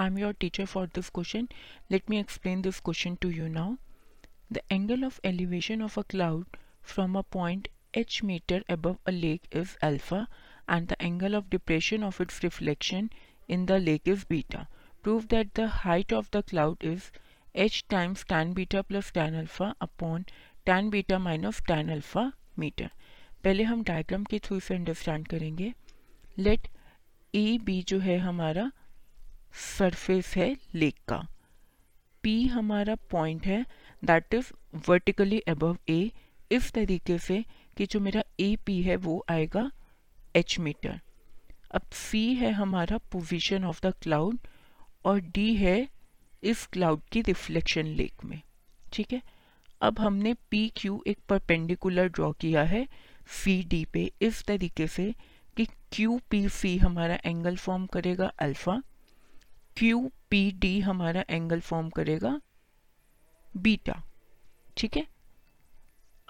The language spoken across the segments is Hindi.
I am your teacher for this question let me explain this question to you now the angle of elevation of a cloud from a point h metre above a lake is alpha and the angle of depression of its reflection in the lake is beta prove that the height of the cloud is h times tan beta plus tan alpha upon tan beta minus tan alpha metre पहले हम डायग्राम के थ्रू से अंडरस्टैंड करेंगे. लेट ई बी जो है हमारा सरफेस है लेक का। पी हमारा पॉइंट है that is vertically above A इस तरीके से कि जो मेरा ए पी है, वो आएगा एच मीटर अब सी है हमारा पोजीशन ऑफ़ द क्लाउड और डी है इस क्लाउड की रिफ्लेक्शन लेक में। ठीक है? अब हमने पी क्यू एक परपेंडिकुलर ड्रॉ किया है सी डी पे। इस तरीके से कि क्यू पी सी हमारा एंगल फॉर्म करेगा अल्फ़ा क्यू पी डी हमारा एंगल फॉर्म करेगा बीटा ठीक है?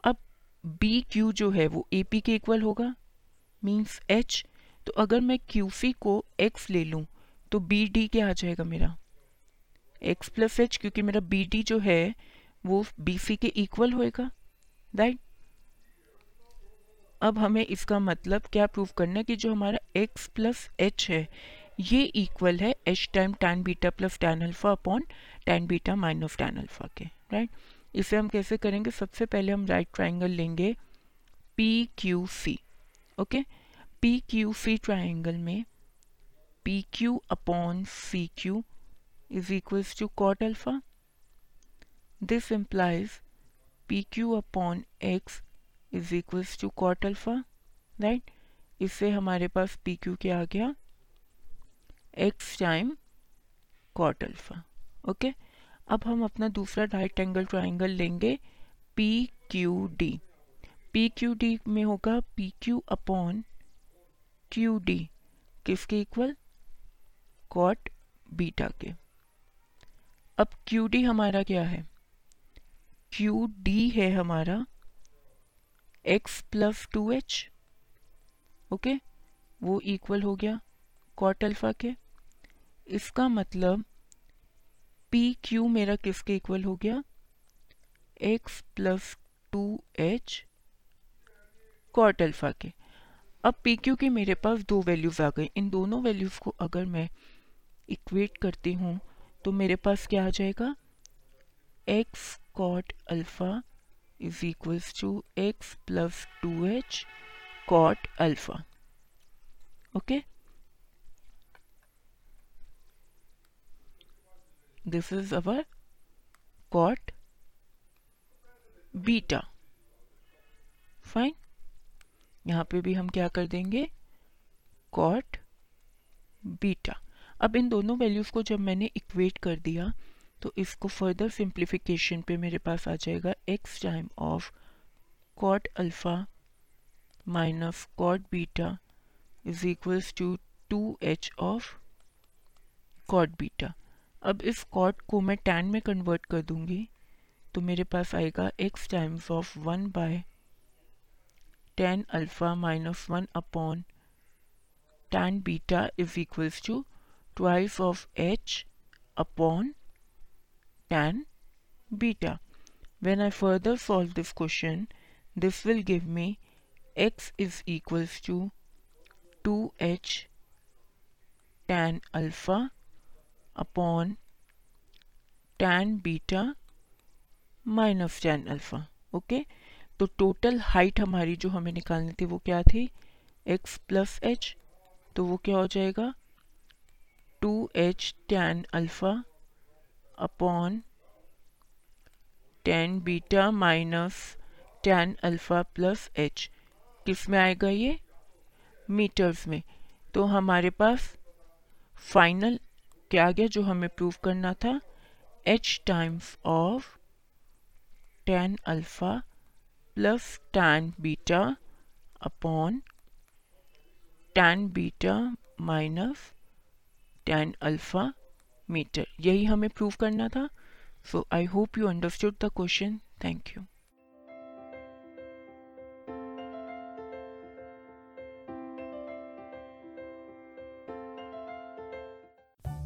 अब बी क्यू जो है वो ए पी के इक्वल होगा मीन्स एच तो अगर मैं क्यू सी को एक्स ले लूँ तो बी डी क्या आ जाएगा मेरा? एक्स प्लस एच क्योंकि मेरा बी डी जो है, वो बी सी के इक्वल होएगा राइट अब हमें इसका मतलब क्या प्रूव करना है कि जो हमारा x प्लस एच है ये इक्वल है h time tan beta plus tan alpha upon tan beta minus tan alpha के राइट इसे हम कैसे करेंगे? सबसे पहले हम राइट ट्राइंगल लेंगे P Q C okay P Q C triangle में P Q upon C Q is equals to cot alpha this implies P Q upon x is equals to cot alpha right इससे हमारे पास पी क्यू क्या आ गया। X time cot alpha okay अब हम अपना दूसरा राइट एंगल ट्राइंगल लेंगे P Q D P Q D में होगा P Q upon Q D किसके इक्वल कॉट बीटा के। अब क्यू डी हमारा क्या है? क्यू डी है हमारा x plus two h okay वो इक्वल हो गया कॉट अल्फ़ा के। इसका मतलब पी क्यू मेरा किसके इक्वल हो गया x plus two h cot alpha के अब पी क्यू के मेरे पास दो वैल्यूज़ आ गई इन दोनों वैल्यूज़ को अगर मैं इक्वेट करती हूँ तो मेरे पास क्या आ जाएगा x cot alpha is equals to x plus 2h cot alpha. Okay. This is our cot beta fine यहाँ पे भी हम क्या कर देंगे? कॉट बीटा अब इन दोनों वैल्यूज़ को जब मैंने इक्वेट कर दिया तो इसको फर्दर सिंप्लीफिकेशन पे मेरे पास आ जाएगा x time of cot alpha minus cot beta is equals to two h of cot beta अब इस कॉट को मैं टेन में कन्वर्ट कर दूँगी तो मेरे पास आएगा x times of one by tan alpha minus one upon tan beta is equals to twice of h upon tan beta when I further solve this question this will give me x is equals to two h tan alpha upon tan beta minus tan alpha okay तो टोटल हाइट हमारी जो हमें निकालनी थी वो क्या थी? X प्लस एच तो वो क्या हो जाएगा? Two h tan alpha upon tan beta minus tan alpha plus h किसमें आएगा ये? मीटर्स में। तो हमारे पास फाइनल क्या आ गया जो हमें प्रूव करना था H times of ten alpha plus ten beta upon ten beta minus ten alpha metre यही हमें प्रूव करना था। So I hope you understood the question thank you